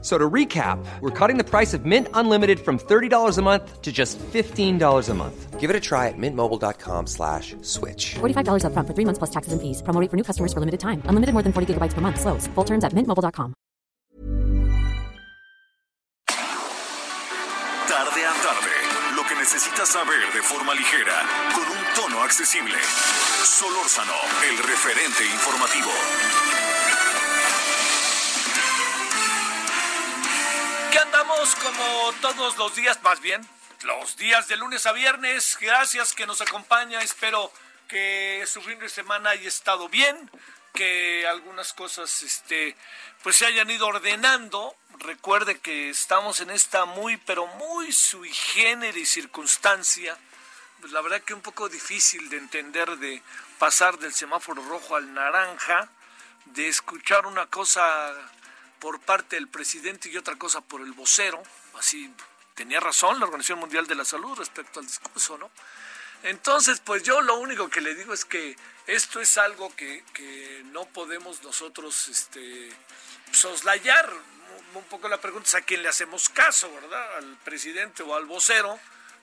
So to recap, we're cutting the price of Mint Unlimited from $30 a month to just $15 a month. Give it a try at mintmobile.com slash switch. $45 upfront for three months plus taxes and fees. Promo rate for new customers for limited time. Unlimited more than 40 gigabytes per month. Slows. Full terms at mintmobile.com. Tarde a tarde, lo que necesitas saber de forma ligera, con un tono accesible. Solórzano, el referente informativo. Que andamos como todos los días, más bien, los días de lunes a viernes. Gracias que nos acompaña. Espero que su fin de semana haya estado bien, que algunas cosas este, pues se hayan ido ordenando. Recuerde que estamos en esta muy, pero muy sui generis circunstancia. Pues la verdad que un poco difícil de entender de pasar del semáforo rojo al naranja, de escuchar una cosa por parte del presidente y otra cosa por el vocero. Así tenía razón la Organización Mundial de la Salud respecto al discurso, ¿no? Entonces, pues yo lo único que le digo es que esto es algo que, que no podemos nosotros este, soslayar. Un poco la pregunta es a quién le hacemos caso, ¿verdad? Al presidente o al vocero,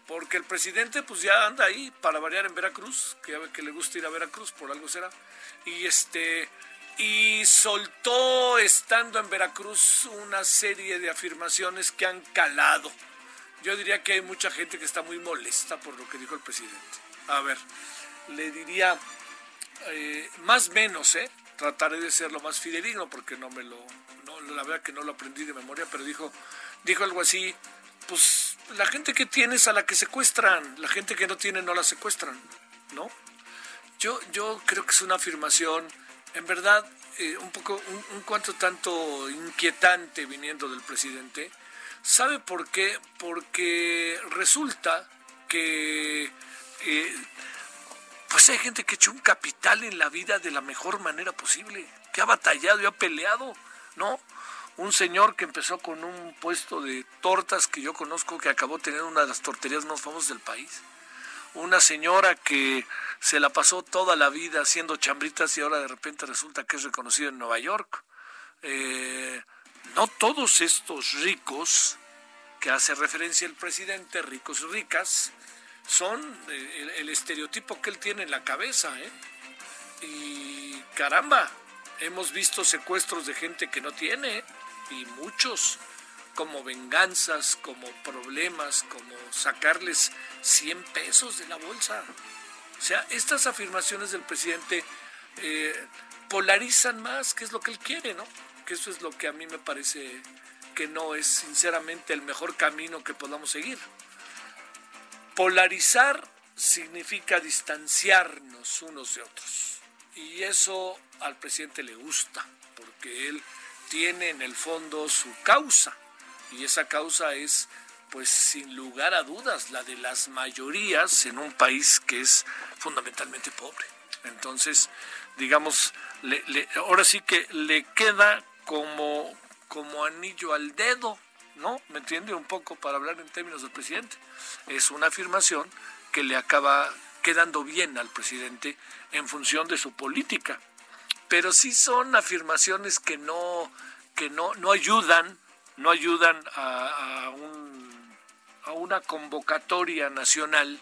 porque el presidente pues ya anda ahí para variar en Veracruz, que, que le gusta ir a Veracruz, por algo será. Y este y soltó estando en Veracruz una serie de afirmaciones que han calado. Yo diría que hay mucha gente que está muy molesta por lo que dijo el presidente. A ver, le diría eh, más menos, ¿eh? Trataré de ser lo más fidedigno porque no me lo, no, la verdad que no lo aprendí de memoria, pero dijo, dijo algo así, pues la gente que tiene a la que secuestran, la gente que no tiene no la secuestran, ¿no? Yo, yo creo que es una afirmación en verdad eh, un poco, un, cuanto tanto inquietante viniendo del presidente. ¿Sabe por qué? Porque resulta que eh, pues hay gente que ha hecho un capital en la vida de la mejor manera posible, que ha batallado y ha peleado, ¿no? Un señor que empezó con un puesto de tortas que yo conozco, que acabó teniendo una de las torterías más famosas del país una señora que se la pasó toda la vida haciendo chambritas y ahora de repente resulta que es reconocida en Nueva York. Eh, no todos estos ricos que hace referencia el presidente, ricos y ricas, son el, el estereotipo que él tiene en la cabeza. ¿eh? Y caramba, hemos visto secuestros de gente que no tiene, y muchos como venganzas, como problemas, como sacarles 100 pesos de la bolsa. O sea, estas afirmaciones del presidente eh, polarizan más, que es lo que él quiere, ¿no? Que eso es lo que a mí me parece que no es sinceramente el mejor camino que podamos seguir. Polarizar significa distanciarnos unos de otros. Y eso al presidente le gusta, porque él tiene en el fondo su causa y esa causa es pues sin lugar a dudas la de las mayorías en un país que es fundamentalmente pobre. Entonces, digamos, le, le, ahora sí que le queda como, como anillo al dedo, ¿no? ¿Me entiende? Un poco para hablar en términos del presidente. Es una afirmación que le acaba quedando bien al presidente en función de su política. Pero sí son afirmaciones que no, que no, no ayudan no ayudan a, a, un, a una convocatoria nacional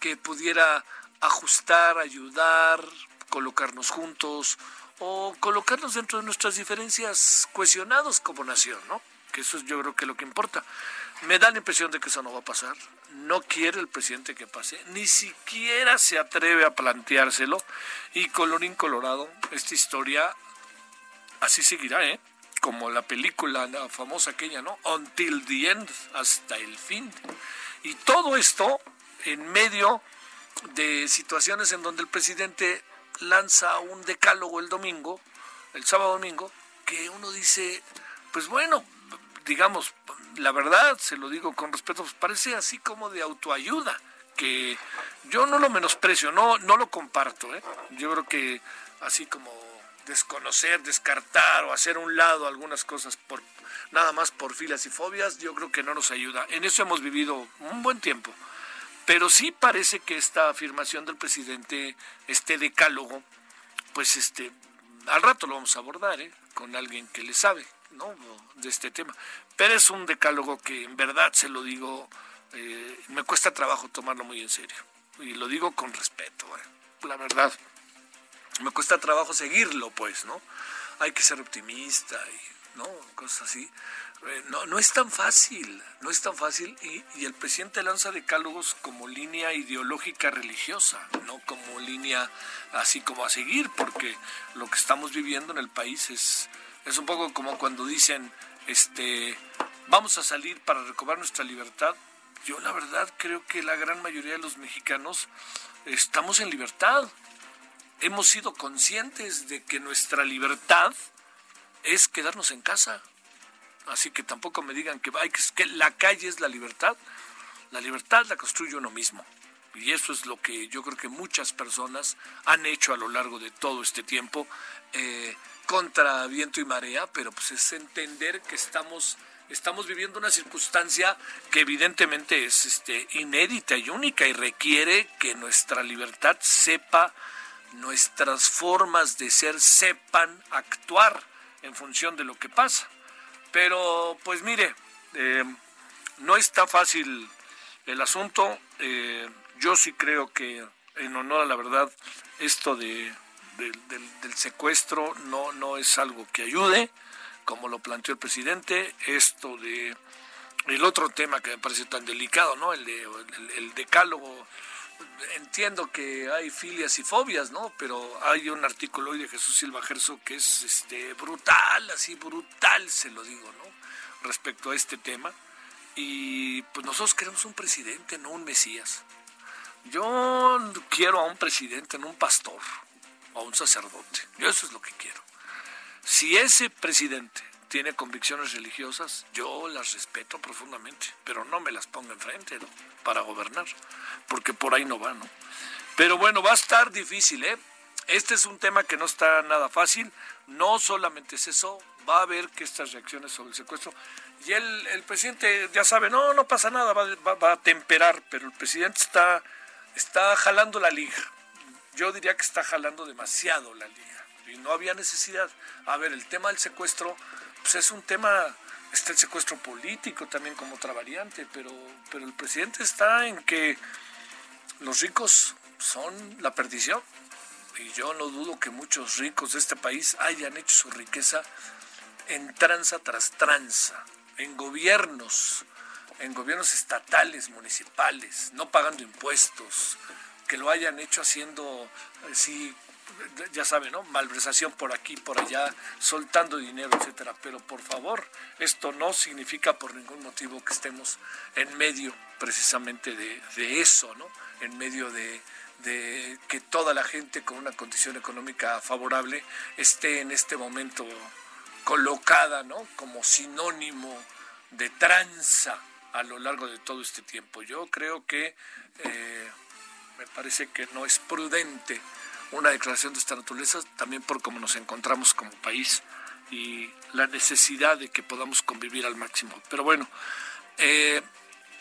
que pudiera ajustar, ayudar, colocarnos juntos o colocarnos dentro de nuestras diferencias cohesionados como nación, ¿no? Que eso es yo creo que lo que importa. Me da la impresión de que eso no va a pasar. No quiere el presidente que pase. Ni siquiera se atreve a planteárselo. Y colorín colorado, esta historia así seguirá, ¿eh? Como la película la famosa aquella, ¿no? Until the end, hasta el fin. Y todo esto en medio de situaciones en donde el presidente lanza un decálogo el domingo, el sábado domingo, que uno dice, pues bueno, digamos, la verdad, se lo digo con respeto, pues parece así como de autoayuda, que yo no lo menosprecio, no, no lo comparto, ¿eh? yo creo que así como desconocer, descartar o hacer a un lado algunas cosas por nada más por filas y fobias, yo creo que no nos ayuda. En eso hemos vivido un buen tiempo. Pero sí parece que esta afirmación del presidente, este decálogo, pues este, al rato lo vamos a abordar, ¿eh? con alguien que le sabe, ¿no? De este tema. Pero es un decálogo que en verdad se lo digo, eh, me cuesta trabajo tomarlo muy en serio. Y lo digo con respeto, ¿eh? la verdad. Me cuesta trabajo seguirlo, pues, ¿no? Hay que ser optimista y, ¿no? Cosas así. Eh, no, no es tan fácil, no es tan fácil y, y, el presidente lanza decálogos como línea ideológica religiosa, no como línea así como a seguir, porque lo que estamos viviendo en el país es, es un poco como cuando dicen, este, vamos a salir para recobrar nuestra libertad. Yo la verdad creo que la gran mayoría de los mexicanos estamos en libertad. Hemos sido conscientes de que nuestra libertad es quedarnos en casa Así que tampoco me digan que, que la calle es la libertad. La libertad la construye uno mismo. Y eso es lo que yo creo que muchas personas han hecho a lo largo de todo este tiempo, eh, contra viento y marea, pero pues es entender que estamos, estamos viviendo una circunstancia que evidentemente es este, inédita y única y requiere que nuestra libertad sepa, nuestras formas de ser sepan actuar en función de lo que pasa. Pero pues mire, eh, no está fácil el asunto. Eh, yo sí creo que en honor a la verdad esto de, del, secuestro no, no es algo que ayude, como lo planteó el presidente. Esto de el otro tema que me parece tan delicado, ¿no? El, de, el decálogo entiendo que hay filias y fobias, ¿no? Pero hay un artículo hoy de Jesús Silva Gerso que es este brutal, así brutal, se lo digo, ¿no? Respecto a este tema. Y pues nosotros queremos un presidente, no un Mesías. Yo quiero a un presidente, no un pastor a un sacerdote. Yo eso es lo que quiero. Si ese presidente tiene convicciones religiosas, yo las respeto profundamente, pero no me las pongo enfrente ¿no? para gobernar, porque por ahí no va, ¿no? Pero bueno, va a estar difícil, ¿eh? Este es un tema que no está nada fácil, no solamente es eso, va a haber que estas reacciones sobre el secuestro, y el, el presidente ya sabe, no, no pasa nada, va, va, va a temperar, pero el presidente está, está jalando la liga, yo diría que está jalando demasiado la liga y no había necesidad. A ver, el tema del secuestro pues es un tema, está el secuestro político también como otra variante, pero, pero el presidente está en que los ricos son la perdición. Y yo no dudo que muchos ricos de este país hayan hecho su riqueza en tranza tras tranza, en gobiernos, en gobiernos estatales, municipales, no pagando impuestos, que lo hayan hecho haciendo así ya saben, ¿no? Malversación por aquí, por allá, soltando dinero, etcétera. Pero por favor, esto no significa por ningún motivo que estemos en medio precisamente de, eso, ¿no? En medio de, de que toda la gente con una condición económica favorable esté en este momento colocada, ¿no? Como sinónimo de tranza a lo largo de todo este tiempo. Yo creo que eh, me parece que no es prudente una declaración de esta naturaleza, también por cómo nos encontramos como país y la necesidad de que podamos convivir al máximo. Pero bueno, eh,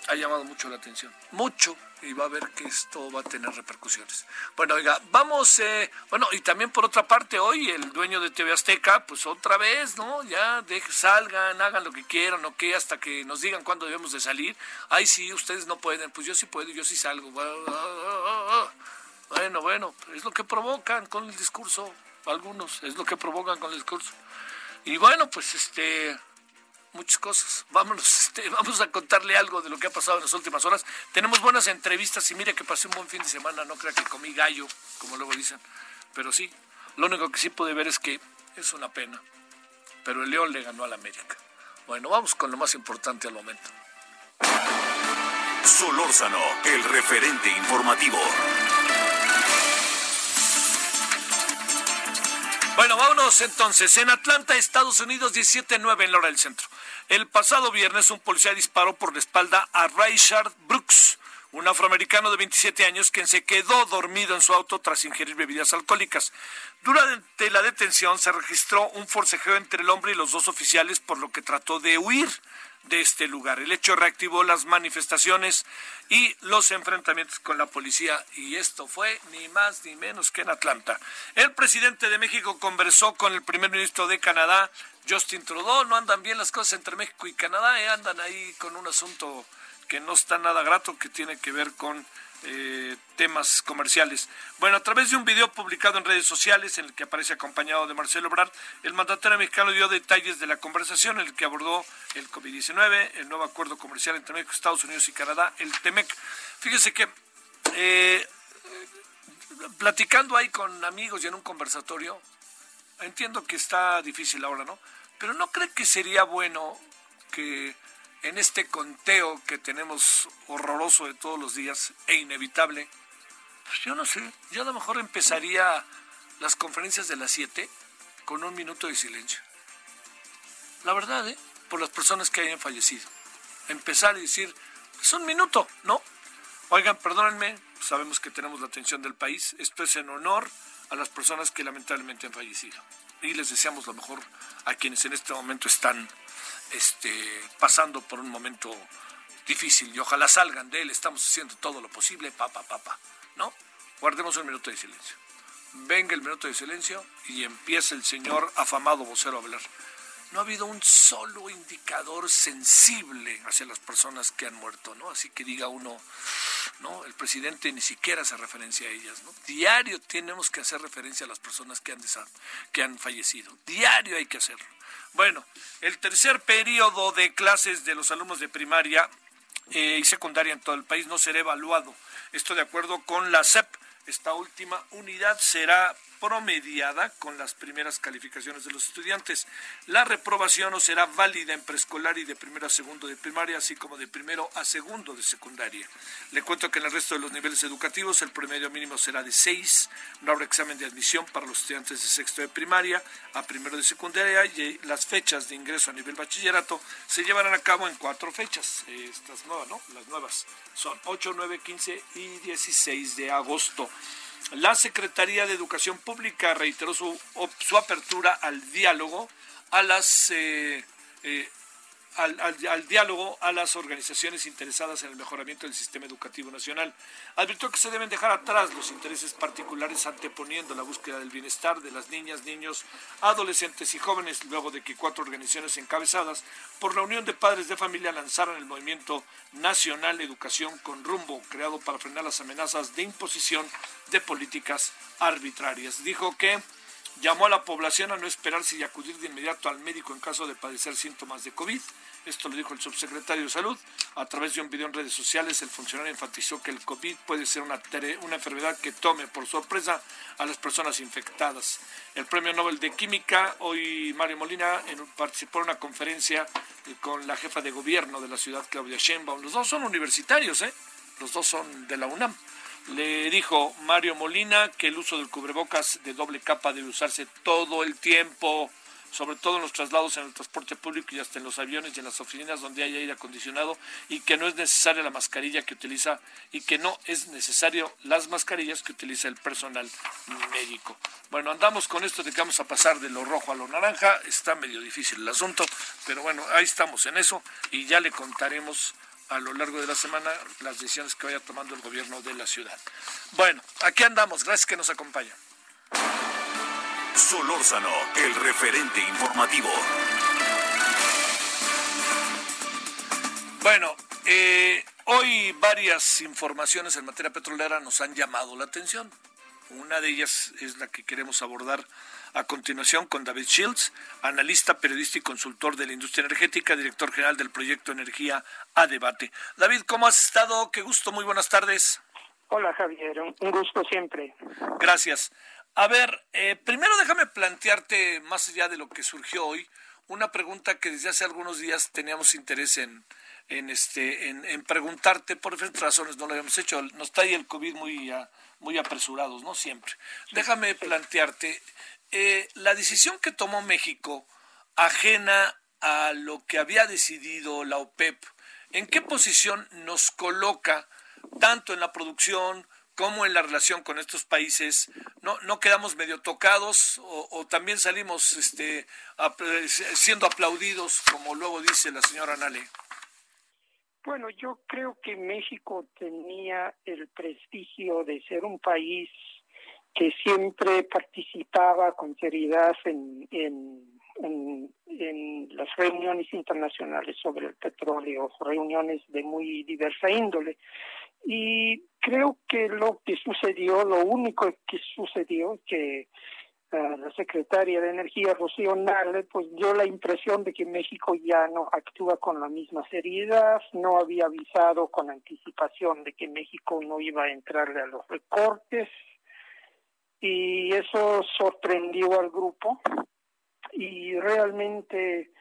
ha llamado mucho la atención, mucho, y va a ver que esto va a tener repercusiones. Bueno, oiga, vamos, eh, bueno, y también por otra parte, hoy el dueño de TV Azteca, pues otra vez, ¿no? Ya salgan, hagan lo que quieran, o que hasta que nos digan cuándo debemos de salir. Ay, sí, ustedes no pueden, pues yo sí puedo, yo sí salgo. Bueno, bueno, es lo que provocan con el discurso, algunos, es lo que provocan con el discurso. Y bueno, pues este, muchas cosas. Vámonos, este, vamos a contarle algo de lo que ha pasado en las últimas horas. Tenemos buenas entrevistas y mire que pasé un buen fin de semana, no crea que comí gallo, como luego dicen. Pero sí, lo único que sí pude ver es que es una pena. Pero el León le ganó al América. Bueno, vamos con lo más importante al momento. Solórzano, el referente informativo. Bueno, vámonos entonces. En Atlanta, Estados Unidos, 17-9 en la hora del centro. El pasado viernes un policía disparó por la espalda a Richard Brooks, un afroamericano de 27 años quien se quedó dormido en su auto tras ingerir bebidas alcohólicas. Durante la detención se registró un forcejeo entre el hombre y los dos oficiales por lo que trató de huir de este lugar. El hecho reactivó las manifestaciones y los enfrentamientos con la policía y esto fue ni más ni menos que en Atlanta. El presidente de México conversó con el primer ministro de Canadá, Justin Trudeau. No andan bien las cosas entre México y Canadá, eh, andan ahí con un asunto que no está nada grato, que tiene que ver con eh, temas comerciales. Bueno, a través de un video publicado en redes sociales en el que aparece acompañado de Marcelo Ebrard, el mandatario mexicano dio detalles de la conversación en el que abordó el COVID-19, el nuevo acuerdo comercial entre México, Estados Unidos y Canadá, el TEMEC. Fíjese que eh, platicando ahí con amigos y en un conversatorio, entiendo que está difícil ahora, ¿no? Pero ¿no cree que sería bueno que en este conteo que tenemos horroroso de todos los días e inevitable, pues yo no sé, yo a lo mejor empezaría las conferencias de las 7 con un minuto de silencio. La verdad, ¿eh? Por las personas que hayan fallecido. Empezar y decir, es un minuto, ¿no? Oigan, perdónenme, sabemos que tenemos la atención del país. Esto es en honor a las personas que lamentablemente han fallecido. Y les deseamos lo mejor a quienes en este momento están este, pasando por un momento difícil y ojalá salgan de él. Estamos haciendo todo lo posible, papá, papá, ¿no? Guardemos un minuto de silencio. Venga el minuto de silencio y empieza el señor afamado vocero a hablar. No ha habido un solo indicador sensible hacia las personas que han muerto, ¿no? Así que diga uno, ¿no? El presidente ni siquiera hace referencia a ellas, ¿no? Diario tenemos que hacer referencia a las personas que han, que han fallecido. Diario hay que hacerlo. Bueno, el tercer periodo de clases de los alumnos de primaria eh, y secundaria en todo el país no será evaluado. Esto de acuerdo con la CEP. Esta última unidad será promediada con las primeras calificaciones de los estudiantes. La reprobación no será válida en preescolar y de primero a segundo de primaria, así como de primero a segundo de secundaria. Le cuento que en el resto de los niveles educativos el promedio mínimo será de 6, no habrá examen de admisión para los estudiantes de sexto de primaria a primero de secundaria y las fechas de ingreso a nivel bachillerato se llevarán a cabo en cuatro fechas. Estas nuevas, ¿no? Las nuevas son 8, 9, 15 y 16 de agosto. La Secretaría de Educación Pública reiteró su, apertura al diálogo a las eh, eh, al, diálogo a las organizaciones interesadas en el mejoramiento del sistema educativo nacional. Advirtió que se deben dejar atrás los intereses particulares anteponiendo la búsqueda del bienestar de las niñas, niños, adolescentes y jóvenes, luego de que cuatro organizaciones encabezadas por la Unión de Padres de Familia lanzaran el movimiento Nacional Educación con Rumbo, creado para frenar las amenazas de imposición de políticas arbitrarias. Dijo que llamó a la población a no esperarse y acudir de inmediato al médico en caso de padecer síntomas de COVID. Esto lo dijo el subsecretario de Salud. A través de un video en redes sociales, el funcionario enfatizó que el COVID puede ser una, una enfermedad que tome por sorpresa a las personas infectadas. El Premio Nobel de Química, hoy Mario Molina participó en una conferencia con la jefa de gobierno de la ciudad, Claudia Sheinbaum. Los dos son universitarios, ¿eh? Los dos son de la UNAM. Le dijo Mario Molina que el uso del cubrebocas de doble capa debe usarse todo el tiempo, sobre todo en los traslados en el transporte público y hasta en los aviones y en las oficinas donde hay aire acondicionado y que no es necesaria la mascarilla que utiliza y que no es necesario las mascarillas que utiliza el personal médico. Bueno, andamos con esto de que vamos a pasar de lo rojo a lo naranja, está medio difícil el asunto, pero bueno, ahí estamos en eso y ya le contaremos a lo largo de la semana las decisiones que vaya tomando el gobierno de la ciudad. Bueno, aquí andamos, gracias que nos acompaña. Solórzano, el referente informativo. Bueno, eh, hoy varias informaciones en materia petrolera nos han llamado la atención. Una de ellas es la que queremos abordar a continuación con David Shields, analista, periodista y consultor de la industria energética, director general del proyecto Energía a Debate. David, ¿cómo has estado? Qué gusto, muy buenas tardes. Hola Javier, un gusto siempre. Gracias. A ver, eh, primero déjame plantearte, más allá de lo que surgió hoy, una pregunta que desde hace algunos días teníamos interés en, en, este, en, preguntarte, por diferentes razones no lo habíamos hecho, nos está ahí el COVID muy, muy apresurados, ¿no? Siempre. Déjame plantearte, eh, la decisión que tomó México, ajena a lo que había decidido la OPEP, ¿en qué posición nos coloca tanto en la producción como en la relación con estos países, no, no quedamos medio tocados o, también salimos este, siendo aplaudidos, como luego dice la señora Nale. Bueno, yo creo que México tenía el prestigio de ser un país que siempre participaba con seriedad en, en, en, las reuniones internacionales sobre el petróleo, reuniones de muy diversa índole. Y creo que lo que sucedió, lo único que sucedió, que la secretaria de Energía, Rocío Nale, pues dio la impresión de que México ya no actúa con la misma seriedad, no había avisado con anticipación de que México no iba a entrarle a los recortes y eso sorprendió al grupo y realmente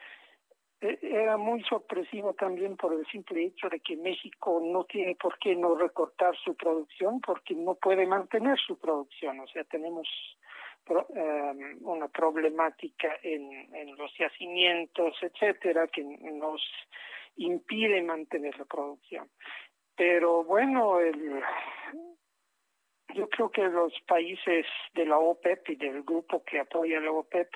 e, era muy sorpresivo también por el simple hecho de que México no tiene por qué no recortar su producción porque no puede mantener su producción. O sea, tenemos Em, una problemática en, en los yacimientos, etcétera, que nos impide mantener la producción. Pero bueno, el, yo creo que los países de la OPEP y del grupo que apoya la OPEP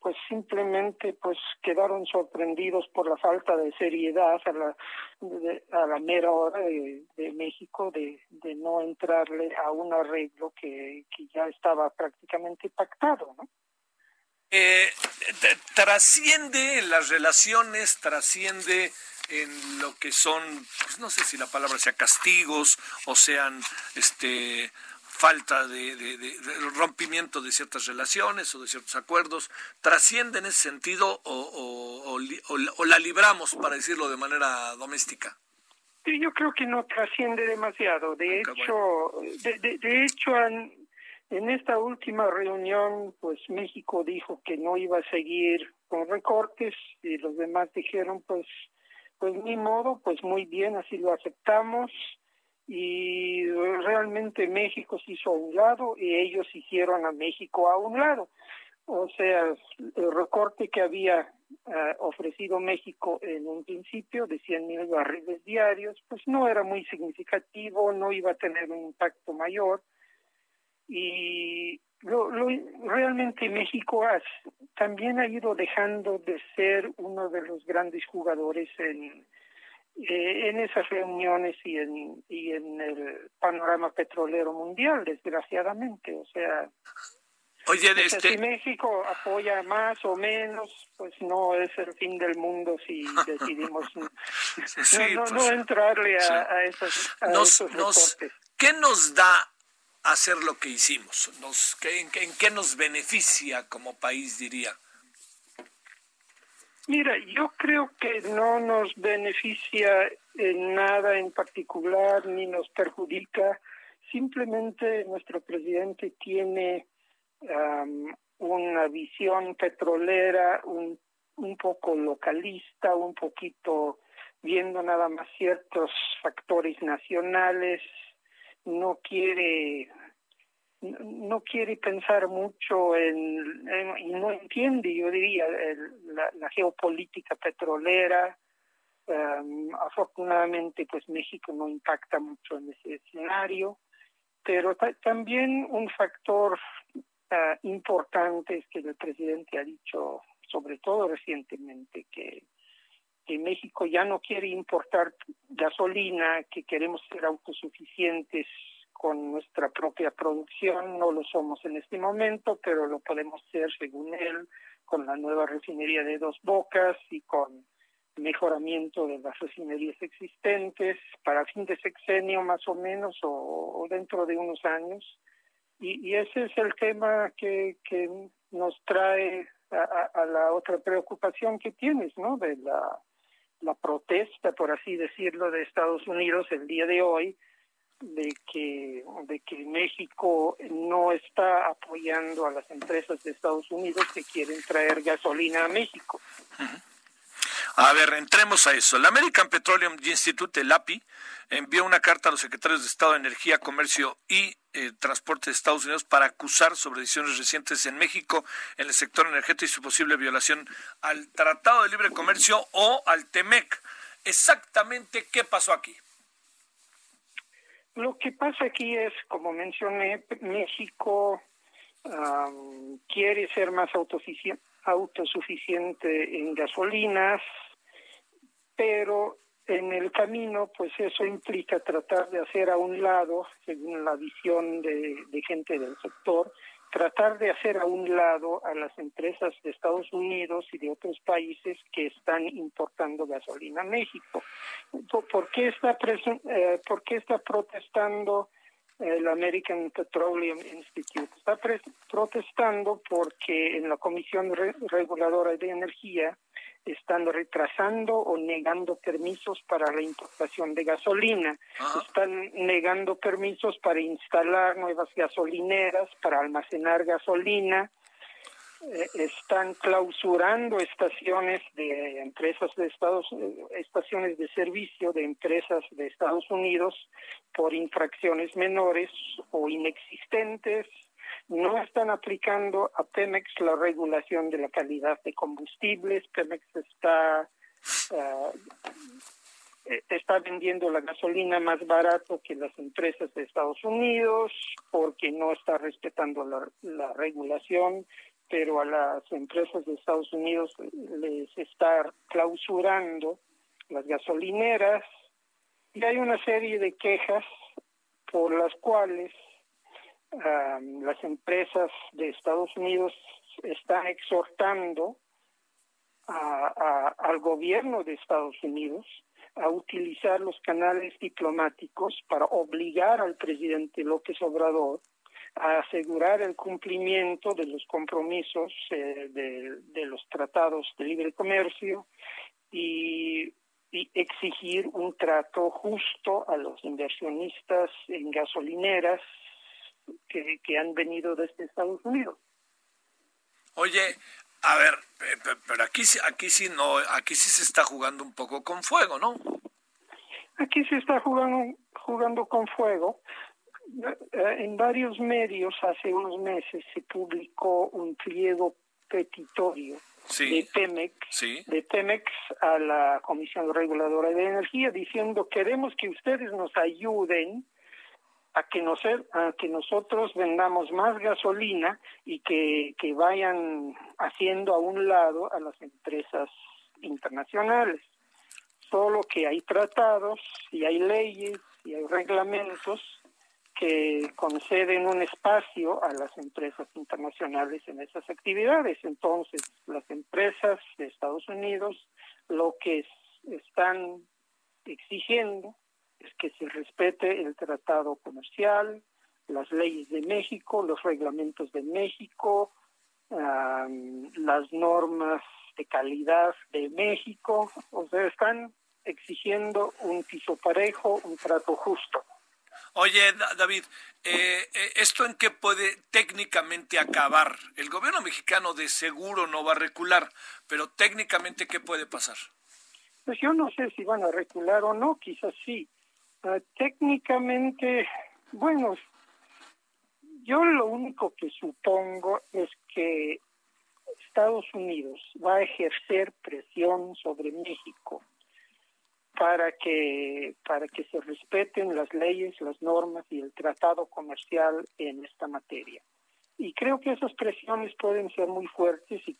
pues simplemente pues quedaron sorprendidos por la falta de seriedad a la, a la mera hora de, México de, de, no entrarle a un arreglo que, que ya estaba prácticamente pactado, ¿no? Eh, trasciende las relaciones, trasciende en lo que son, pues no sé si la palabra sea castigos o sean este falta de, rompimiento de ciertas relaciones o de ciertos acuerdos, trasciende en ese sentido o, la libramos, para decirlo de manera doméstica? Yo creo que no trasciende demasiado. De hecho, de, hecho en, en esta última reunión, pues México dijo que no iba a seguir con recortes y los demás dijeron, pues, pues ni modo, pues muy bien, así lo aceptamos y realmente México se hizo a un lado y ellos hicieron a México a un lado. O sea, el recorte que había eh, ofrecido México en un principio de 100 mil barriles diarios, pues no era muy significativo, no iba a tener un impacto mayor. Y lo, realmente México también ha ido dejando de ser uno de los grandes jugadores en, eh, en esas reuniones y en, y en el panorama petrolero mundial, desgraciadamente. O sea, Oye, este... si México apoya más o menos, pues no es el fin del mundo si decidimos no, no, pues, entrarle a, esos, nos, ¿Qué nos da hacer lo que hicimos? Nos, en, ¿En qué nos beneficia como país, diría? Mira, yo creo que no nos beneficia en nada en particular ni nos perjudica. Simplemente nuestro presidente tiene una visión petrolera un, un poco localista, un poquito viendo nada más ciertos factores nacionales, no quiere no quiere pensar mucho en, no entiende, yo diría, la, geopolítica petrolera. Em, afortunadamente, pues México no impacta mucho en ese escenario, pero también un factor eh, importante es que el presidente ha dicho, sobre todo recientemente, que que México ya no quiere importar gasolina, que queremos ser autosuficientes con nuestra propia producción, no lo somos en este momento, pero lo podemos ser, según él, con la nueva refinería de Dos Bocas y con mejoramiento de las refinerías existentes para fin de sexenio más o menos o, dentro de unos años. Y, ese es el tema que, que nos trae a, la otra preocupación que tienes, ¿no? De la, la protesta, por así decirlo, de Estados Unidos el día de hoy, de que de que México no está apoyando a las empresas de Estados Unidos que quieren traer gasolina a México. A ver, entremos a eso. La American Petroleum Institute, el API, envió una carta a los secretarios de Estado de Energía, Comercio y eh, Transporte de Estados Unidos para acusar sobre decisiones recientes en México en el sector energético y su posible violación al Tratado de Libre Comercio o al TEMEC. Exactamente qué pasó aquí. Lo que pasa aquí es, como mencioné, México quiere ser más autosuficiente en gasolinas, pero en el camino, pues eso implica tratar de hacer a un lado, según la visión de, de gente del sector, tratar de hacer a un lado a las empresas de Estados Unidos y de otros países que están importando gasolina a México. ¿Por qué está, eh, ¿por qué está protestando el American Petroleum Institute? Está protestando porque en la Comisión Reguladora de Energía están retrasando o negando permisos para la importación de gasolina, están negando permisos para instalar nuevas gasolineras, para almacenar gasolina, eh, están clausurando estaciones de empresas de Estados estaciones de servicio de empresas de Estados Unidos por infracciones menores o inexistentes no están aplicando a Pemex la regulación de la calidad de combustibles. Pemex está eh, está vendiendo la gasolina más barato que las empresas de Estados Unidos porque no está respetando la, la regulación, pero a las empresas de Estados Unidos les está clausurando las gasolineras y hay una serie de quejas por las cuales las empresas de Estados Unidos están exhortando al gobierno de Estados Unidos a utilizar los canales diplomáticos para obligar al presidente López Obrador a asegurar el cumplimiento de los compromisos eh, de, los tratados de libre comercio y exigir un trato justo a los inversionistas en gasolineras que, han venido desde Estados Unidos. Oye, a ver, pero aquí aquí sí no, aquí sí se está jugando un poco con fuego, ¿no? Aquí se está jugando jugando con fuego. Eh, en varios medios hace unos meses se publicó un pliego petitorio de Pemex, de Pemex a la Comisión Reguladora de Energía diciendo queremos que ustedes nos ayuden a que, nos, a que nosotros vendamos más gasolina y que, que vayan haciendo a un lado a las empresas internacionales. Solo que hay tratados y hay leyes y hay reglamentos que conceden un espacio a las empresas internacionales en esas actividades. Entonces, las empresas de Estados Unidos lo que están exigiendo es que se respete el tratado comercial, las leyes de México, los reglamentos de México, las normas de calidad de México, o sea, están exigiendo un piso parejo, un trato justo. Oye, David, eh, eh, ¿esto en qué puede técnicamente acabar? El gobierno mexicano de seguro no va a recular, pero técnicamente, ¿qué puede pasar? Pues yo no sé si van a recular o no, quizás sí, Ah, técnicamente, bueno, yo lo único que supongo es que Estados Unidos va a ejercer presión sobre México para que para que se respeten las leyes, las normas y el tratado comercial en esta materia. Y creo que esas presiones pueden ser muy fuertes y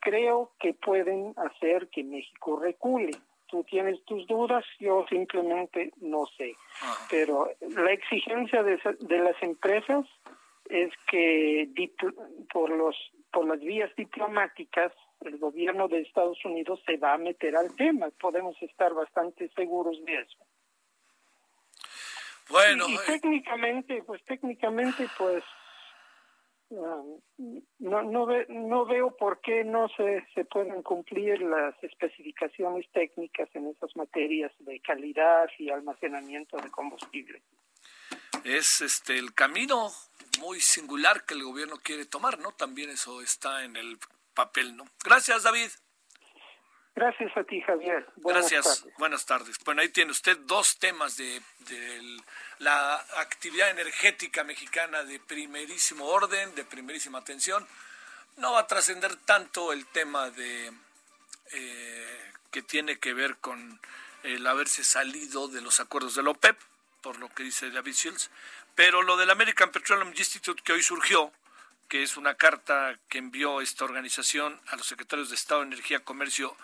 creo que pueden hacer que México recule tú tienes tus dudas, yo simplemente no sé. Pero la exigencia de, de las empresas es que por los por las vías diplomáticas el gobierno de Estados Unidos se va a meter al tema. Podemos estar bastante seguros de eso. Bueno, y, eh. técnicamente, pues técnicamente, pues no, no, no veo por qué no se, se pueden cumplir las especificaciones técnicas en esas materias de calidad y almacenamiento de combustible. Es este el camino muy singular que el gobierno quiere tomar, ¿no? También eso está en el papel, ¿no? Gracias, David. Gracias a ti, Javier. Gracias. Buenas tardes. Bueno, ahí tiene usted dos temas de, la actividad energética mexicana de primerísimo orden, de primerísima atención. No va a trascender tanto el tema de eh, que tiene que ver con el haberse salido de los acuerdos de la OPEP, por lo que dice David Shields. Pero lo del American Petroleum Institute que hoy surgió, que es una carta que envió esta organización a los secretarios de Estado de Energía, Comercio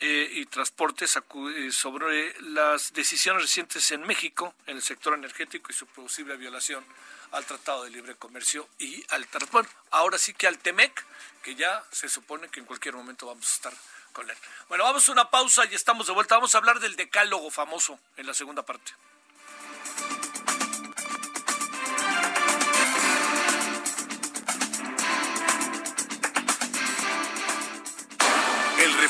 eh, y Transportes eh, sobre las decisiones recientes en México en el sector energético y su posible violación al Tratado de Libre Comercio y al bueno, ahora sí que al TEMEC, que ya se supone que en cualquier momento vamos a estar con él. Bueno, vamos a una pausa y estamos de vuelta. Vamos a hablar del decálogo famoso en la segunda parte.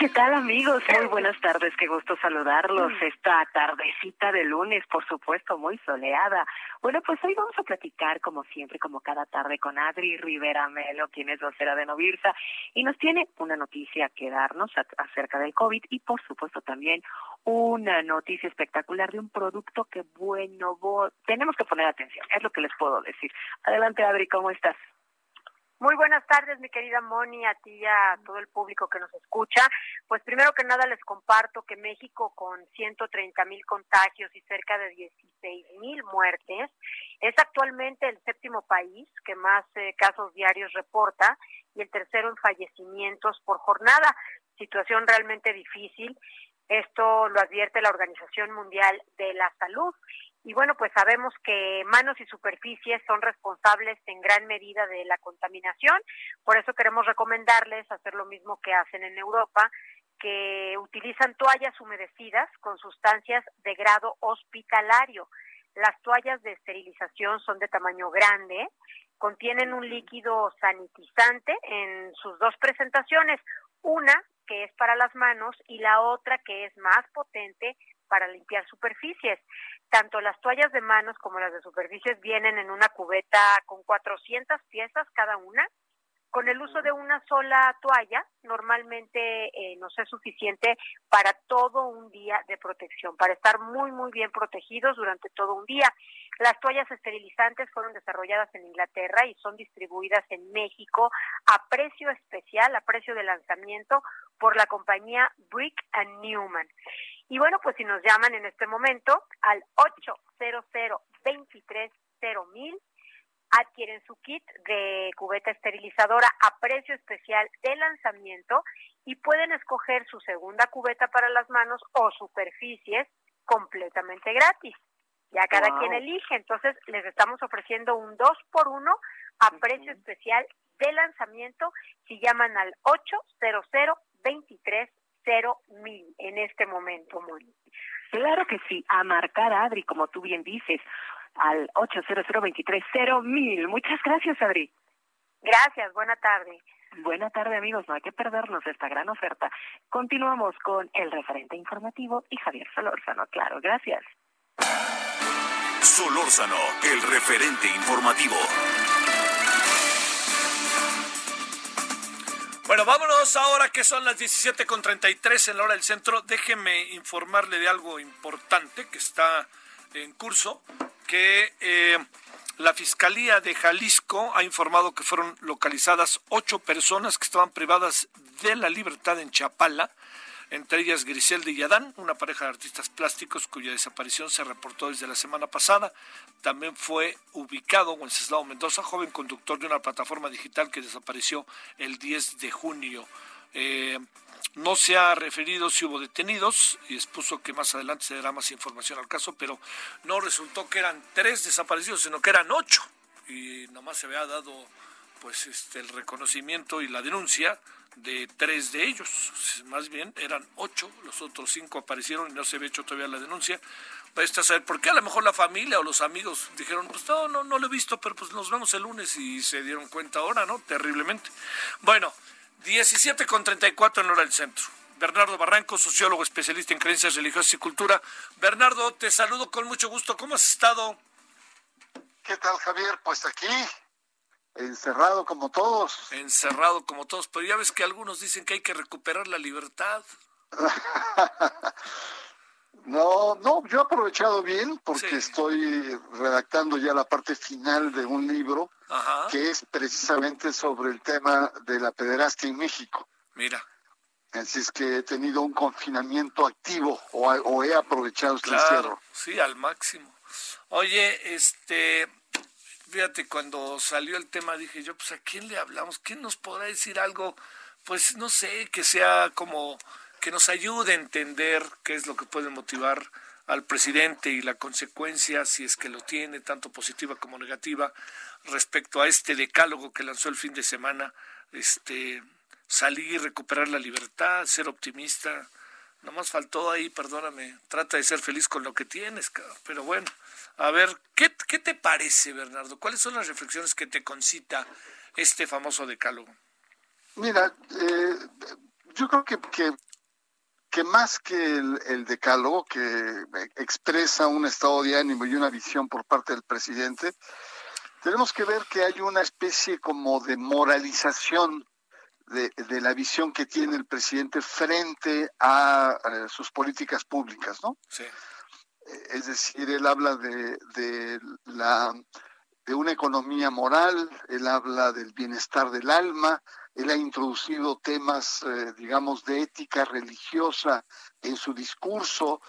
¿Qué tal amigos? Muy buenas tardes, qué gusto saludarlos. Mm. Esta tardecita de lunes, por supuesto, muy soleada. Bueno, pues hoy vamos a platicar, como siempre, como cada tarde, con Adri Rivera Melo, quien es vocera de Novirsa, y nos tiene una noticia que darnos acerca del COVID y, por supuesto, también una noticia espectacular de un producto que, bueno, tenemos que poner atención, es lo que les puedo decir. Adelante, Adri, ¿cómo estás? Muy buenas tardes, mi querida Moni, a ti y a todo el público que nos escucha. Pues primero que nada les comparto que México con 130 mil contagios y cerca de 16 mil muertes es actualmente el séptimo país que más eh, casos diarios reporta y el tercero en fallecimientos por jornada. Situación realmente difícil. Esto lo advierte la Organización Mundial de la Salud y bueno, pues sabemos que manos y superficies son responsables en gran medida de la contaminación, por eso queremos recomendarles hacer lo mismo que hacen en Europa, que utilizan toallas humedecidas con sustancias de grado hospitalario. Las toallas de esterilización son de tamaño grande, contienen un líquido sanitizante en sus dos presentaciones, una que es para las manos y la otra que es más potente para limpiar superficies. Tanto las toallas de manos como las de superficies vienen en una cubeta con 400 piezas cada una. Con el uso de una sola toalla, normalmente eh, nos es suficiente para todo un día de protección, para estar muy, muy bien protegidos durante todo un día. Las toallas esterilizantes fueron desarrolladas en Inglaterra y son distribuidas en México a precio especial, a precio de lanzamiento, por la compañía Brick and Newman. Y bueno, pues si nos llaman en este momento al 800 mil adquieren su kit de cubeta esterilizadora a precio especial de lanzamiento y pueden escoger su segunda cubeta para las manos o superficies completamente gratis. Ya cada quien elige, entonces les estamos ofreciendo un 2 por 1 a precio especial de lanzamiento si llaman al 800 23 cero mil en este momento, Moni. Claro que sí, a marcar Adri, como tú bien dices, al 800 cero mil. Muchas gracias, Adri. Gracias, buena tarde. Buena tarde, amigos. No hay que perdernos esta gran oferta. Continuamos con el referente informativo y Javier Solórzano. Claro, gracias. Solórzano, el referente informativo. Bueno, vámonos ahora que son las 17.33 en la hora del centro. Déjeme informarle de algo importante que está en curso, que eh, la Fiscalía de Jalisco ha informado que fueron localizadas ocho personas que estaban privadas de la libertad en Chapala entre ellas Griselda y Adán, una pareja de artistas plásticos cuya desaparición se reportó desde la semana pasada. También fue ubicado Wenceslao Mendoza, joven conductor de una plataforma digital que desapareció el 10 de junio. Eh, no se ha referido si hubo detenidos y expuso que más adelante se dará más información al caso, pero no resultó que eran tres desaparecidos, sino que eran ocho. Y nomás se había dado pues este el reconocimiento y la denuncia de tres de ellos, más bien eran ocho, los otros cinco aparecieron y no se había hecho todavía la denuncia. Para saber por qué a lo mejor la familia o los amigos dijeron, pues no, no, no lo he visto, pero pues nos vemos el lunes y se dieron cuenta ahora, ¿no? Terriblemente. Bueno, 17 con 34 en hora del centro. Bernardo Barranco, sociólogo especialista en creencias religiosas y cultura. Bernardo, te saludo con mucho gusto. ¿Cómo has estado? ¿Qué tal, Javier? Pues aquí Encerrado como todos. Encerrado como todos, pero ya ves que algunos dicen que hay que recuperar la libertad. no, no, yo aprovechado bien porque estoy redactando ya la parte final de un libro que es precisamente sobre el tema de la pederastia en México. Mira. Así es que he tenido un confinamiento activo o, he aprovechado este encierro. Sí, al máximo. Oye, este, fíjate, cuando salió el tema dije yo, pues a quién le hablamos, quién nos podrá decir algo, pues no sé, que sea como que nos ayude a entender qué es lo que puede motivar al presidente y la consecuencia, si es que lo tiene, tanto positiva como negativa, respecto a este decálogo que lanzó el fin de semana, este salir, recuperar la libertad, ser optimista. Nomás faltó ahí, perdóname, trata de ser feliz con lo que tienes, pero bueno, a ver, ¿qué, ¿qué te parece, Bernardo? ¿Cuáles son las reflexiones que te concita este famoso decálogo? Mira, eh, yo creo que, que que más que el, decálogo que expresa un estado de ánimo y una visión por parte del presidente, tenemos que ver que hay una especie como de moralización de, la visión que tiene el presidente frente a, sus políticas públicas, ¿no? Sí. Es decir, él habla de, de, la, de una economía moral, él habla del bienestar del alma, él ha introducido temas, eh, digamos, de ética religiosa en su discurso.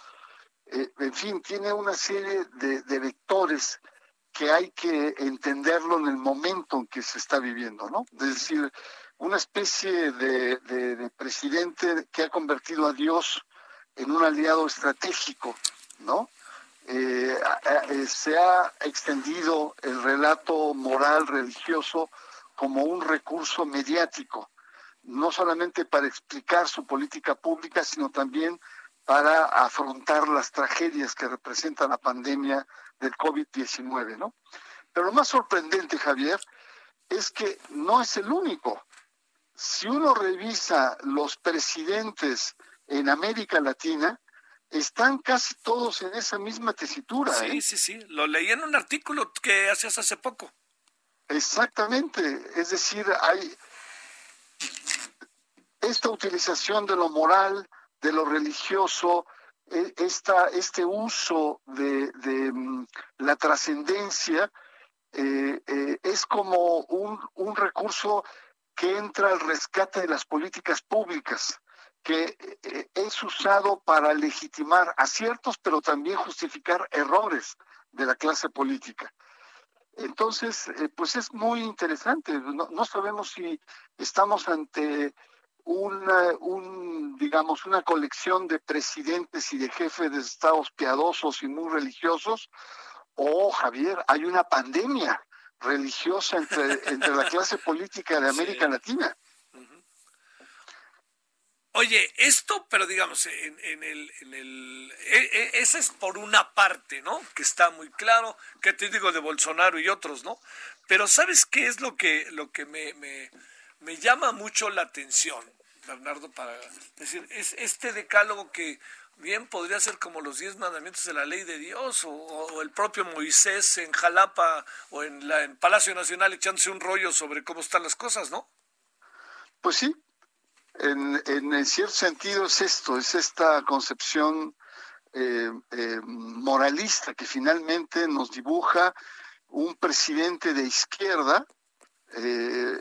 Eh, en fin, tiene una serie de, vectores que hay que entenderlo en el momento en que se está viviendo, ¿no? Es decir, una especie de, presidente que ha convertido a Dios en un aliado estratégico, ¿no? Eh, se ha extendido el relato moral religioso como un recurso mediático, no solamente para explicar su política pública, sino también para afrontar las tragedias que representa la pandemia del COVID-19, ¿no? Pero lo más sorprendente, Javier, es que no es el único. Si uno revisa los presidentes en América Latina, están casi todos en esa misma tesitura. Sí, ¿eh? sí, sí. Lo leí en un artículo que hacías hace poco. Exactamente, es decir, hay esta utilización de lo moral, de lo religioso, e, esta, este uso de, mm, la trascendencia eh, eh, es como un, un, recurso que entra al rescate de las políticas públicas, que eh, es usado para legitimar aciertos, pero también justificar errores de la clase política. Entonces, eh, pues es muy interesante. No, sabemos si estamos ante una, un, digamos, una colección de presidentes y de jefes de estados piadosos y muy religiosos, o, Javier, hay una pandemia religiosa entre, entre la clase política de América Latina. Oye, esto, pero digamos, en, en el, en el e, e, ese es por una parte, ¿no? Que está muy claro, que te digo de Bolsonaro y otros, ¿no? Pero ¿sabes qué es lo que, lo que me, me, me llama mucho la atención, Bernardo, para decir, es este decálogo que bien podría ser como los diez mandamientos de la ley de Dios, o, o el propio Moisés en Jalapa o en, la, en Palacio Nacional echándose un rollo sobre cómo están las cosas, ¿no? Pues sí, en, en, cierto sentido es esto, es esta concepción eh, eh, moralista que finalmente nos dibuja un presidente de izquierda, eh,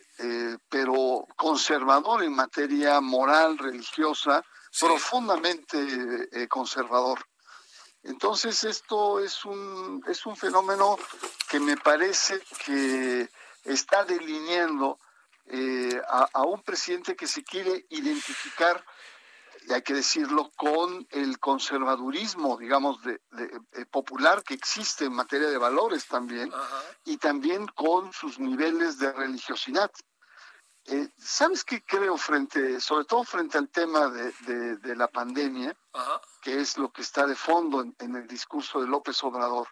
pero conservador en materia moral, religiosa, profundamente conservador. Entonces esto es un, es un fenómeno que me parece que está delineando eh, a, un presidente que se quiere identificar, y hay que decirlo, con el conservadurismo, digamos, de, popular que existe en materia de valores también, y también con sus niveles de religiosidad. Eh, ¿Sabes qué creo frente, sobre todo frente al tema de, la pandemia, que es lo que está de fondo en el discurso de López Obrador?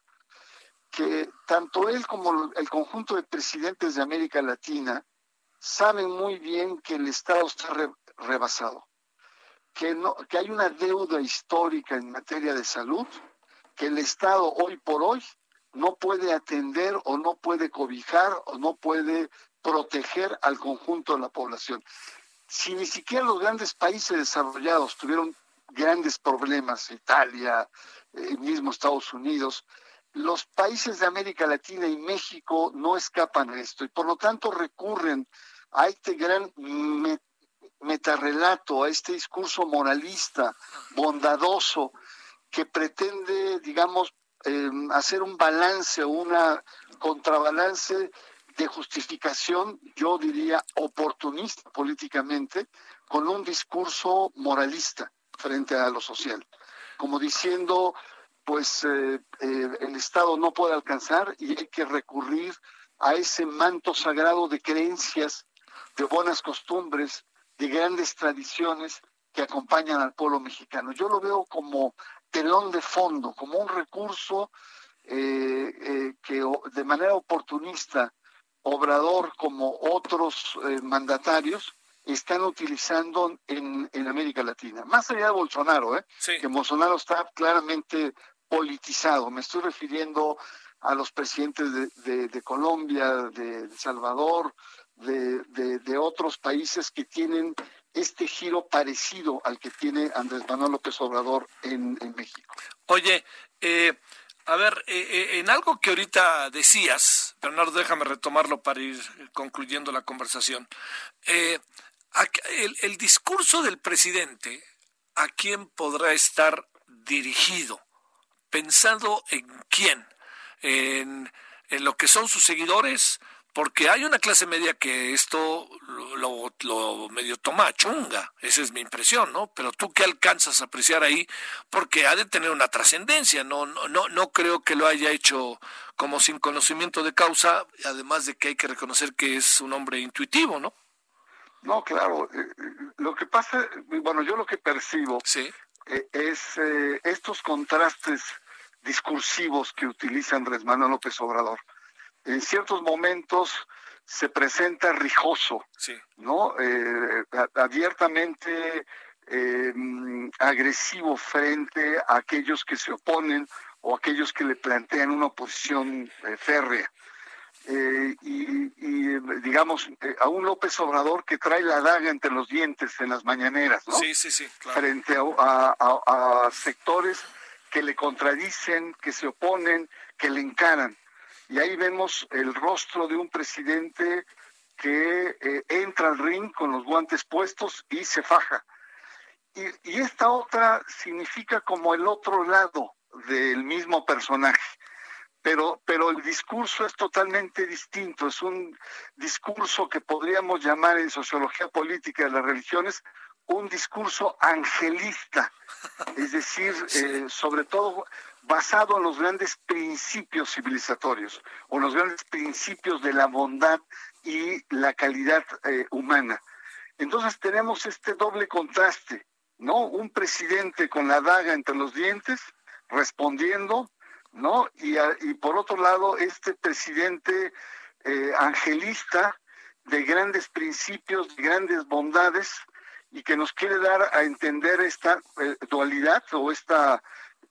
que tanto él como el conjunto de presidentes de América Latina saben muy bien que el Estado está rebasado, que, no, que hay una deuda histórica en materia de salud, que el Estado hoy por hoy no puede atender o no puede cobijar o no puede proteger al conjunto de la población. Si ni siquiera los grandes países desarrollados tuvieron grandes problemas, Italia, el eh, mismo Estados Unidos, los países de América Latina y México no escapan a esto y por lo tanto recurren a este gran metarrelato, a este discurso moralista, bondadoso, que pretende, digamos, em, hacer un balance o una contrabalance de justificación, yo diría oportunista políticamente, con un discurso moralista frente a lo social, como diciendo, pues eh, eh, el Estado no puede alcanzar y hay que recurrir a ese manto sagrado de creencias, de buenas costumbres, de grandes tradiciones que acompañan al pueblo mexicano. Yo lo veo como telón de fondo, como un recurso eh, eh, que de manera oportunista, Obrador como otros eh, mandatarios están utilizando en, en, América Latina. Más allá de Bolsonaro, ¿eh? que Bolsonaro está claramente politizado. Me estoy refiriendo a los presidentes de, Colombia, de El Salvador, de, de, otros países que tienen este giro parecido al que tiene Andrés Manuel López Obrador en, México. Oye, eh, a ver, eh, eh, en algo que ahorita decías, Bernardo, déjame retomarlo para ir concluyendo la conversación. el, el discurso del presidente, ¿a quién podrá estar dirigido? ¿Pensado en quién? ¿En, en lo que son sus seguidores? porque hay una clase media que esto lo, medio toma chunga, esa es mi impresión, ¿no? Pero tú qué alcanzas a apreciar ahí, porque ha de tener una trascendencia, no, no, no creo que lo haya hecho como sin conocimiento de causa, además de que hay que reconocer que es un hombre intuitivo, ¿no? No, claro, eh, eh, lo que pasa, bueno, yo lo que percibo sí. Eh, es estos contrastes discursivos que utiliza Andrés Manuel López Obrador. En ciertos momentos se presenta rijoso, ¿no? Eh, abiertamente eh, agresivo frente a aquellos que se oponen o aquellos que le plantean una oposición eh, y, digamos, a un López Obrador que trae la daga entre los dientes en las mañaneras, ¿no? Sí, sí, sí. Frente a sectores que le contradicen, que se oponen, que le encaran y ahí vemos el rostro de un presidente que eh, entra al ring con los guantes puestos y se faja. Y, y, esta otra significa como el otro lado del mismo personaje. Pero, pero el discurso es totalmente distinto, es un discurso que podríamos llamar en sociología política de las religiones un discurso angelista, es decir, eh, sobre todo basado en los grandes principios civilizatorios o en los grandes principios de la bondad y la calidad eh, humana. Entonces tenemos este doble contraste, ¿no? Un presidente con la daga entre los dientes, respondiendo, ¿no? Y, y por otro lado, este presidente eh, angelista de grandes principios, de grandes bondades, y que nos quiere dar a entender esta eh, dualidad o esta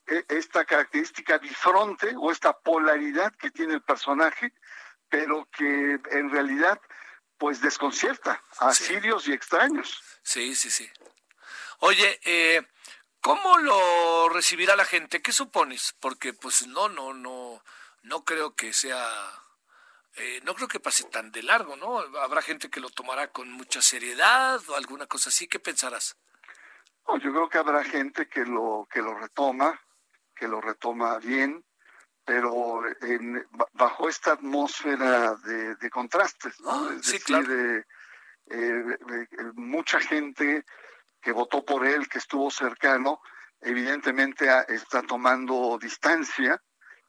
e, esta característica bifronte o esta polaridad que tiene el personaje, pero que en realidad pues desconcierta a sirios y extraños. Sí, sí, sí. Oye, eh, ¿cómo lo recibirá la gente? ¿Qué supones? Porque pues no, no, no, no creo que sea, eh, no creo que pase tan de largo, ¿no? Habrá gente que lo tomará con mucha seriedad o alguna cosa así. ¿Qué pensarás? yo creo que habrá gente que lo que lo retoma que lo retoma bien, pero bajo esta atmósfera de, contrastes, ¿no? Ah, sí, claro. de, eh, mucha gente que votó por él, que estuvo cercano, evidentemente está tomando distancia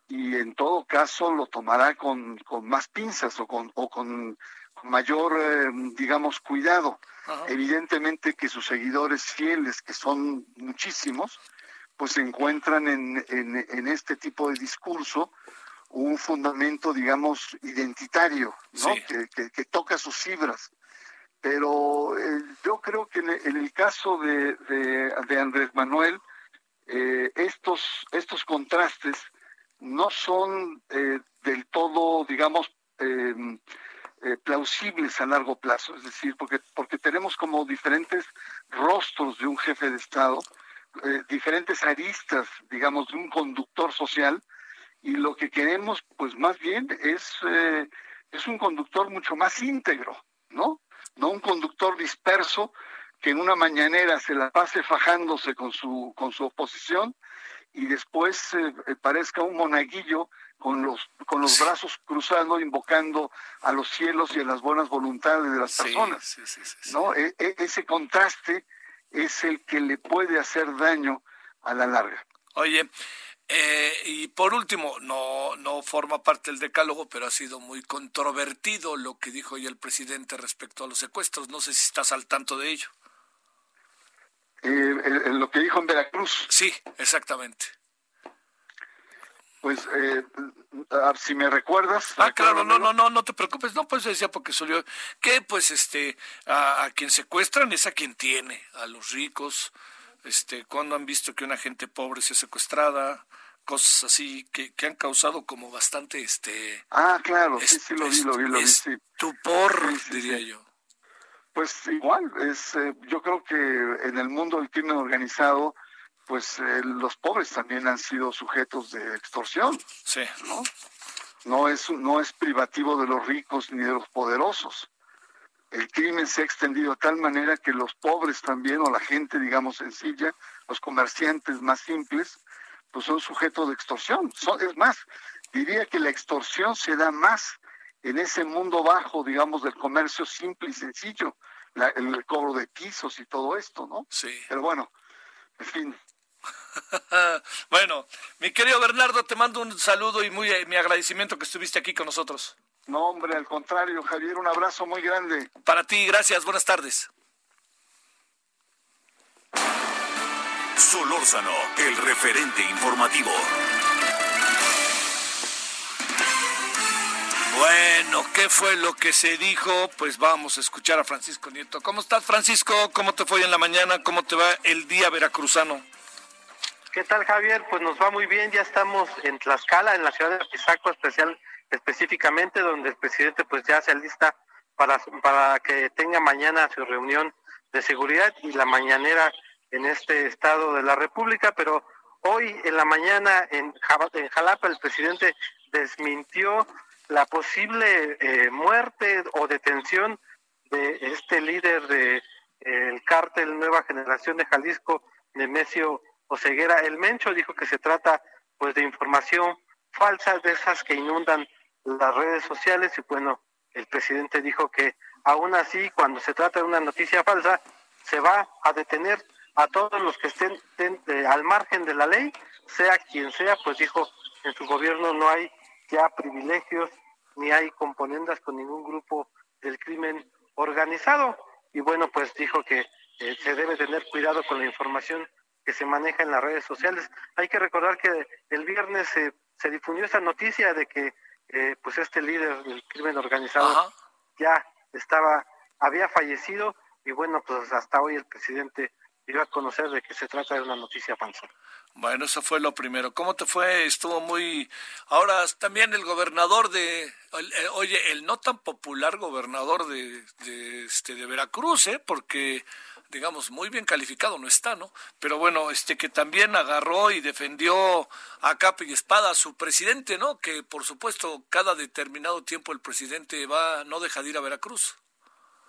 y en todo caso lo tomará con, con más pinzas o con, o con, mayor, eh, digamos, cuidado. Evidentemente que sus seguidores fieles, que son muchísimos, pues se encuentran en, en, este tipo de discurso un fundamento, digamos, identitario, ¿no? Que, toca sus fibras. Pero eh, yo creo que en el, caso de, de, Andrés Manuel, eh, estos, estos contrastes no son eh, del todo, digamos, em, plausibles a largo plazo, es decir, porque, porque tenemos como diferentes rostros de un jefe de Estado diferentes aristas, digamos, de un conductor social y lo que queremos, pues más bien es, es un conductor mucho más íntegro, ¿no? No un conductor disperso que en una mañanera se la pase fajándose con su, con su oposición y después eh, parezca un monaguillo con los, con los brazos cruzando, invocando a los cielos y a las buenas voluntades de las personas. ¿no? E, e, ese contraste es el que le puede hacer daño a la larga. Oye, eh, y por último, no, no forma parte del decálogo, pero ha sido muy controvertido lo que dijo hoy el presidente respecto a los secuestros. No sé si estás al tanto de ello. Eh, lo que dijo en Veracruz. Sí, exactamente. Pues, eh, si me recuerdas. Ah, claro, no, no, no, no te preocupes. No, pues decía porque salió que, pues, este, a, a, quien secuestran es a quien tiene, a los ricos. Este, cuando han visto que una gente pobre sea secuestrada, cosas así que, que han causado como bastante, este. Ah, claro, sí, sí, lo vi, lo vi, lo vi. Sí. Tupor, diría yo. Pues igual, es, eh, yo creo que en el mundo del crimen organizado pues eh, los pobres también han sido sujetos de extorsión. Sí. ¿no? No es, no es privativo de los ricos ni de los poderosos. El crimen se ha extendido de tal manera que los pobres también, o la gente, digamos, sencilla, los comerciantes más simples, pues son sujetos de extorsión. Son, es más, diría que la extorsión se da más en ese mundo bajo, digamos, del comercio simple y sencillo, la, el cobro de pisos y todo esto, ¿no? Sí. Pero bueno, en fin, bueno, mi querido Bernardo, te mando un saludo y muy, mi agradecimiento que estuviste aquí con nosotros. No, hombre, al contrario, Javier, un abrazo muy grande. Para ti, gracias, buenas tardes. Solórzano, el referente informativo. Bueno, ¿qué fue lo que se dijo? Pues vamos a escuchar a Francisco Nieto. ¿Cómo estás, Francisco? ¿Cómo te fue en la mañana? ¿Cómo te va el día veracruzano? ¿Qué tal, Javier? Pues nos va muy bien. Ya estamos en Tlaxcala, en la ciudad de Pisaco, especial, específicamente, donde el presidente pues ya se alista para, para que tenga mañana su reunión de seguridad y la mañanera en este estado de la República. Pero hoy en la mañana en, Jalapa el presidente desmintió la posible eh, muerte o detención de este líder de eh, el cártel Nueva Generación de Jalisco, Nemesio Oseguera El Mencho dijo que se trata pues de información falsa de esas que inundan las redes sociales y bueno, el presidente dijo que aún así cuando se trata de una noticia falsa se va a detener a todos los que estén, eh, al margen de la ley, sea quien sea, pues dijo en su gobierno no hay ya privilegios ni hay componendas con ningún grupo del crimen organizado y bueno, pues dijo que eh, se debe tener cuidado con la información que se maneja en las redes sociales. Hay que recordar que el viernes se, se difundió esa noticia de que eh, pues este líder del crimen organizado ya estaba, había fallecido y bueno, pues hasta hoy el presidente dio a conocer de que se trata de una noticia falsa. Bueno, eso fue lo primero. ¿Cómo te fue? Estuvo muy... Ahora también el gobernador de... Eh, oye, el no tan popular gobernador de, de, este, de Veracruz, ¿eh? Porque digamos, muy bien calificado, no está, ¿no? Pero bueno, este que también agarró y defendió a capa y espada a su presidente, ¿no? Que por supuesto cada determinado tiempo el presidente va, no deja de ir a Veracruz.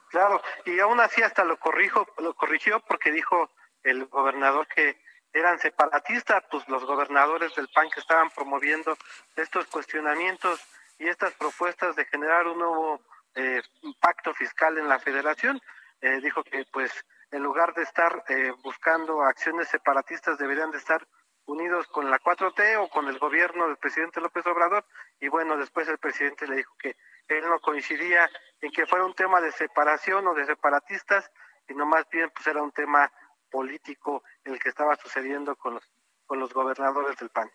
Claro, y aún así hasta lo corrijo, lo corrigió porque dijo el gobernador que eran separatistas, pues los gobernadores del PAN que estaban promoviendo estos cuestionamientos y estas propuestas de generar un nuevo eh, pacto fiscal en la federación. Eh, dijo que pues en lugar de estar eh, buscando acciones separatistas, deberían de estar unidos con la 4T o con el gobierno del presidente López Obrador. Y bueno, después el presidente le dijo que él no coincidía en que fuera un tema de separación o de separatistas, sino más bien pues era un tema político el que estaba sucediendo con los, con los gobernadores del PAN.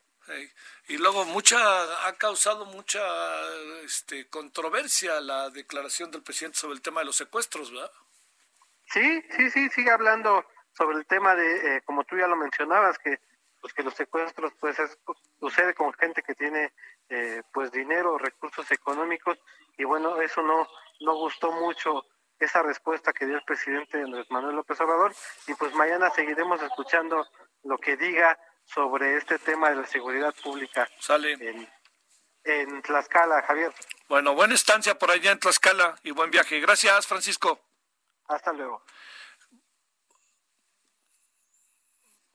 Y luego mucha ha causado mucha este, controversia la declaración del presidente sobre el tema de los secuestros, ¿verdad? Sí, sí, sí, sigue hablando sobre el tema de, eh, como tú ya lo mencionabas, que pues que los secuestros pues sucede con gente que tiene eh, pues dinero, recursos económicos y bueno, eso no no gustó mucho esa respuesta que dio el presidente Andrés Manuel López Obrador y pues mañana seguiremos escuchando lo que diga sobre este tema de la seguridad pública. Sale. En, en Tlaxcala, Javier. Bueno, buena estancia por allá en Tlaxcala y buen viaje. Gracias, Francisco. Hasta luego.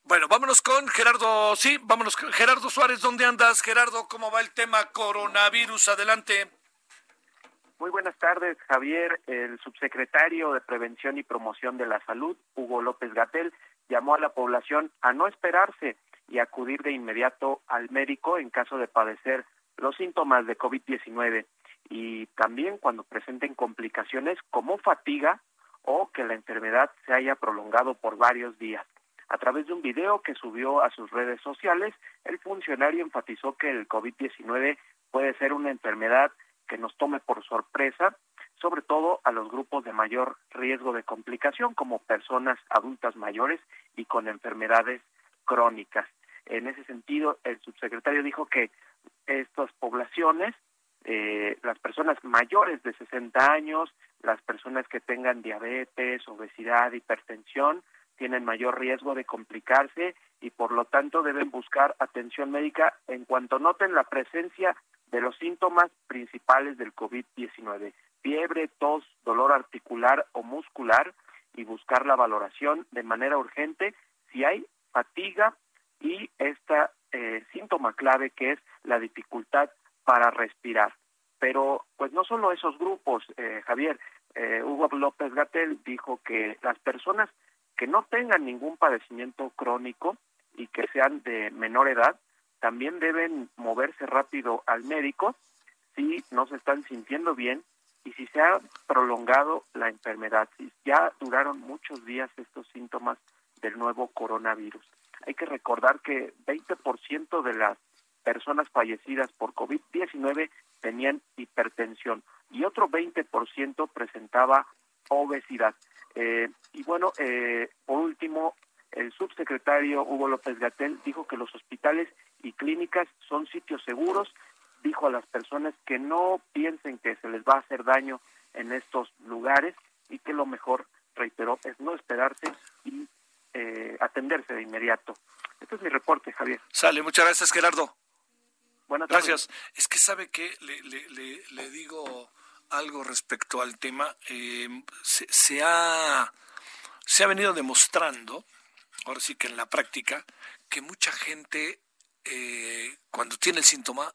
Bueno, vámonos con Gerardo. Sí, vámonos con Gerardo Suárez. ¿Dónde andas, Gerardo? ¿Cómo va el tema coronavirus? Adelante. Muy buenas tardes, Javier. El subsecretario de Prevención y Promoción de la Salud, Hugo López Gatel, llamó a la población a no esperarse y acudir de inmediato al médico en caso de padecer los síntomas de COVID-19 y también cuando presenten complicaciones como fatiga o que la enfermedad se haya prolongado por varios días. A través de un video que subió a sus redes sociales, el funcionario enfatizó que el COVID-19 puede ser una enfermedad que nos tome por sorpresa, sobre todo a los grupos de mayor riesgo de complicación, como personas adultas mayores y con enfermedades crónicas. En ese sentido, el subsecretario dijo que estas poblaciones, eh, las personas mayores de 60 años, las personas que tengan diabetes, obesidad, hipertensión, tienen mayor riesgo de complicarse y por lo tanto deben buscar atención médica en cuanto noten la presencia de los síntomas principales del COVID-19, fiebre, tos, dolor articular o muscular y buscar la valoración de manera urgente si hay fatiga y esta eh, síntoma clave que es la dificultad para respirar. Pero pues no solo esos grupos, eh, Javier, eh, Hugo López Gatel dijo que las personas que no tengan ningún padecimiento crónico y que sean de menor edad, también deben moverse rápido al médico si no se están sintiendo bien y si se ha prolongado la enfermedad, si ya duraron muchos días estos síntomas del nuevo coronavirus. Hay que recordar que 20% de las personas fallecidas por COVID-19 tenían hipertensión y otro 20% presentaba obesidad. Eh, y bueno, eh, por último, el subsecretario Hugo López Gatel dijo que los hospitales y clínicas son sitios seguros, dijo a las personas que no piensen que se les va a hacer daño en estos lugares y que lo mejor, reiteró, es no esperarse y eh, atenderse de inmediato. Este es mi reporte, Javier. Sale, muchas gracias, Gerardo. Buenas tardes. Gracias. Es que sabe que le, le, le digo algo respecto al tema. Eh, se, ha, se ha venido demostrando, ahora sí que en la práctica, que mucha gente eh, cuando tiene el síntoma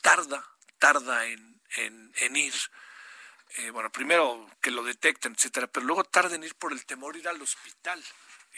tarda, tarda en, en, ir. Eh, bueno, primero que lo detecten, etcétera, pero luego tarda en ir por el temor ir al hospital.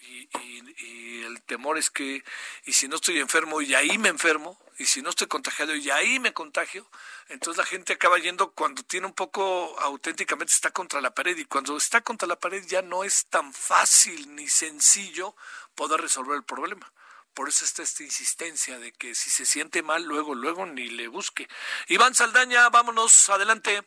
Y, y, el temor es que, y si no estoy enfermo y ahí me enfermo, y si no estoy contagiado y ahí me contagio, entonces la gente acaba yendo cuando tiene un poco auténticamente está contra la pared y cuando está contra la pared ya no es tan fácil ni sencillo poder resolver el problema. Por eso está esta insistencia de que si se siente mal, luego, luego ni le busque. Iván Saldaña, vámonos, adelante.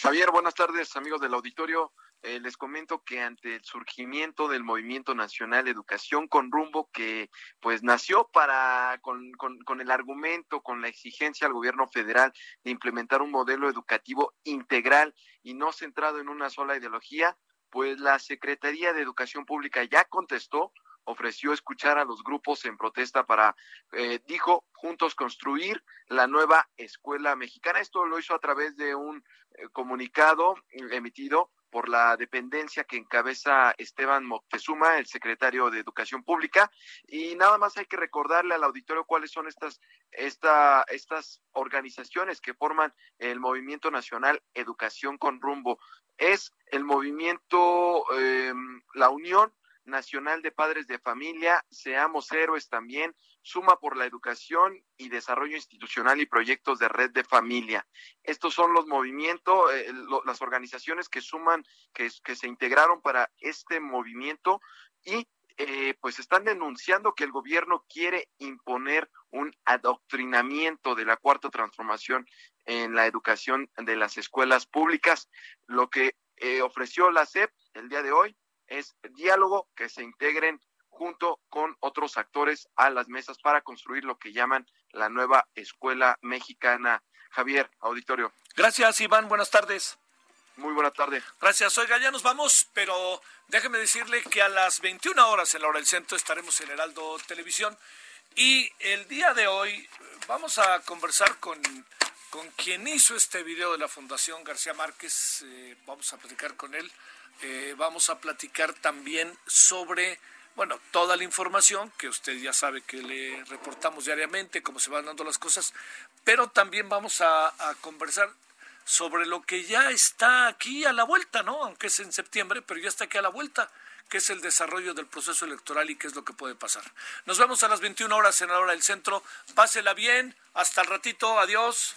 Javier, buenas tardes, amigos del auditorio. Eh, les comento que ante el surgimiento del Movimiento Nacional Educación con Rumbo, que pues nació para, con, con, el argumento, con la exigencia al gobierno federal de implementar un modelo educativo integral y no centrado en una sola ideología, pues la Secretaría de Educación Pública ya contestó ofreció escuchar a los grupos en protesta para, eh, dijo, juntos construir la nueva escuela mexicana. Esto lo hizo a través de un eh, comunicado emitido por la dependencia que encabeza Esteban Moctezuma, el secretario de Educación Pública. Y nada más hay que recordarle al auditorio cuáles son estas, esta, estas organizaciones que forman el Movimiento Nacional Educación con Rumbo. Es el movimiento, eh, la Unión Nacional de Padres de Familia, Seamos Héroes también, Suma por la Educación y Desarrollo Institucional y Proyectos de Red de Familia. Estos son los movimientos, eh, las organizaciones que suman, que, se integraron para este movimiento y eh, pues están denunciando que el gobierno quiere imponer un adoctrinamiento de la cuarta transformación en la educación de las escuelas públicas. Lo que eh, ofreció la SEP el día de hoy es diálogo, que se integren junto con otros actores a las mesas para construir lo que llaman la nueva escuela mexicana. Javier, auditorio. Gracias, Iván. Buenas tardes. Muy buena tarde. Gracias. Oiga, ya nos vamos, pero déjeme decirle que a las 21 horas en la hora del centro estaremos en Heraldo Televisión. Y el día de hoy vamos a conversar con, con quien hizo este video de la Fundación García Márquez. Eh, vamos a platicar con él. Eh, vamos a platicar también sobre bueno, toda la información que usted ya sabe que le reportamos diariamente, cómo se van dando las cosas, pero también vamos a, conversar sobre lo que ya está aquí a la vuelta, ¿no? Aunque es en septiembre, pero ya está aquí a la vuelta, que es el desarrollo del proceso electoral y qué es lo que puede pasar. Nos vemos a las 21 horas en la hora del centro. Pásela bien. Hasta el ratito. Adiós.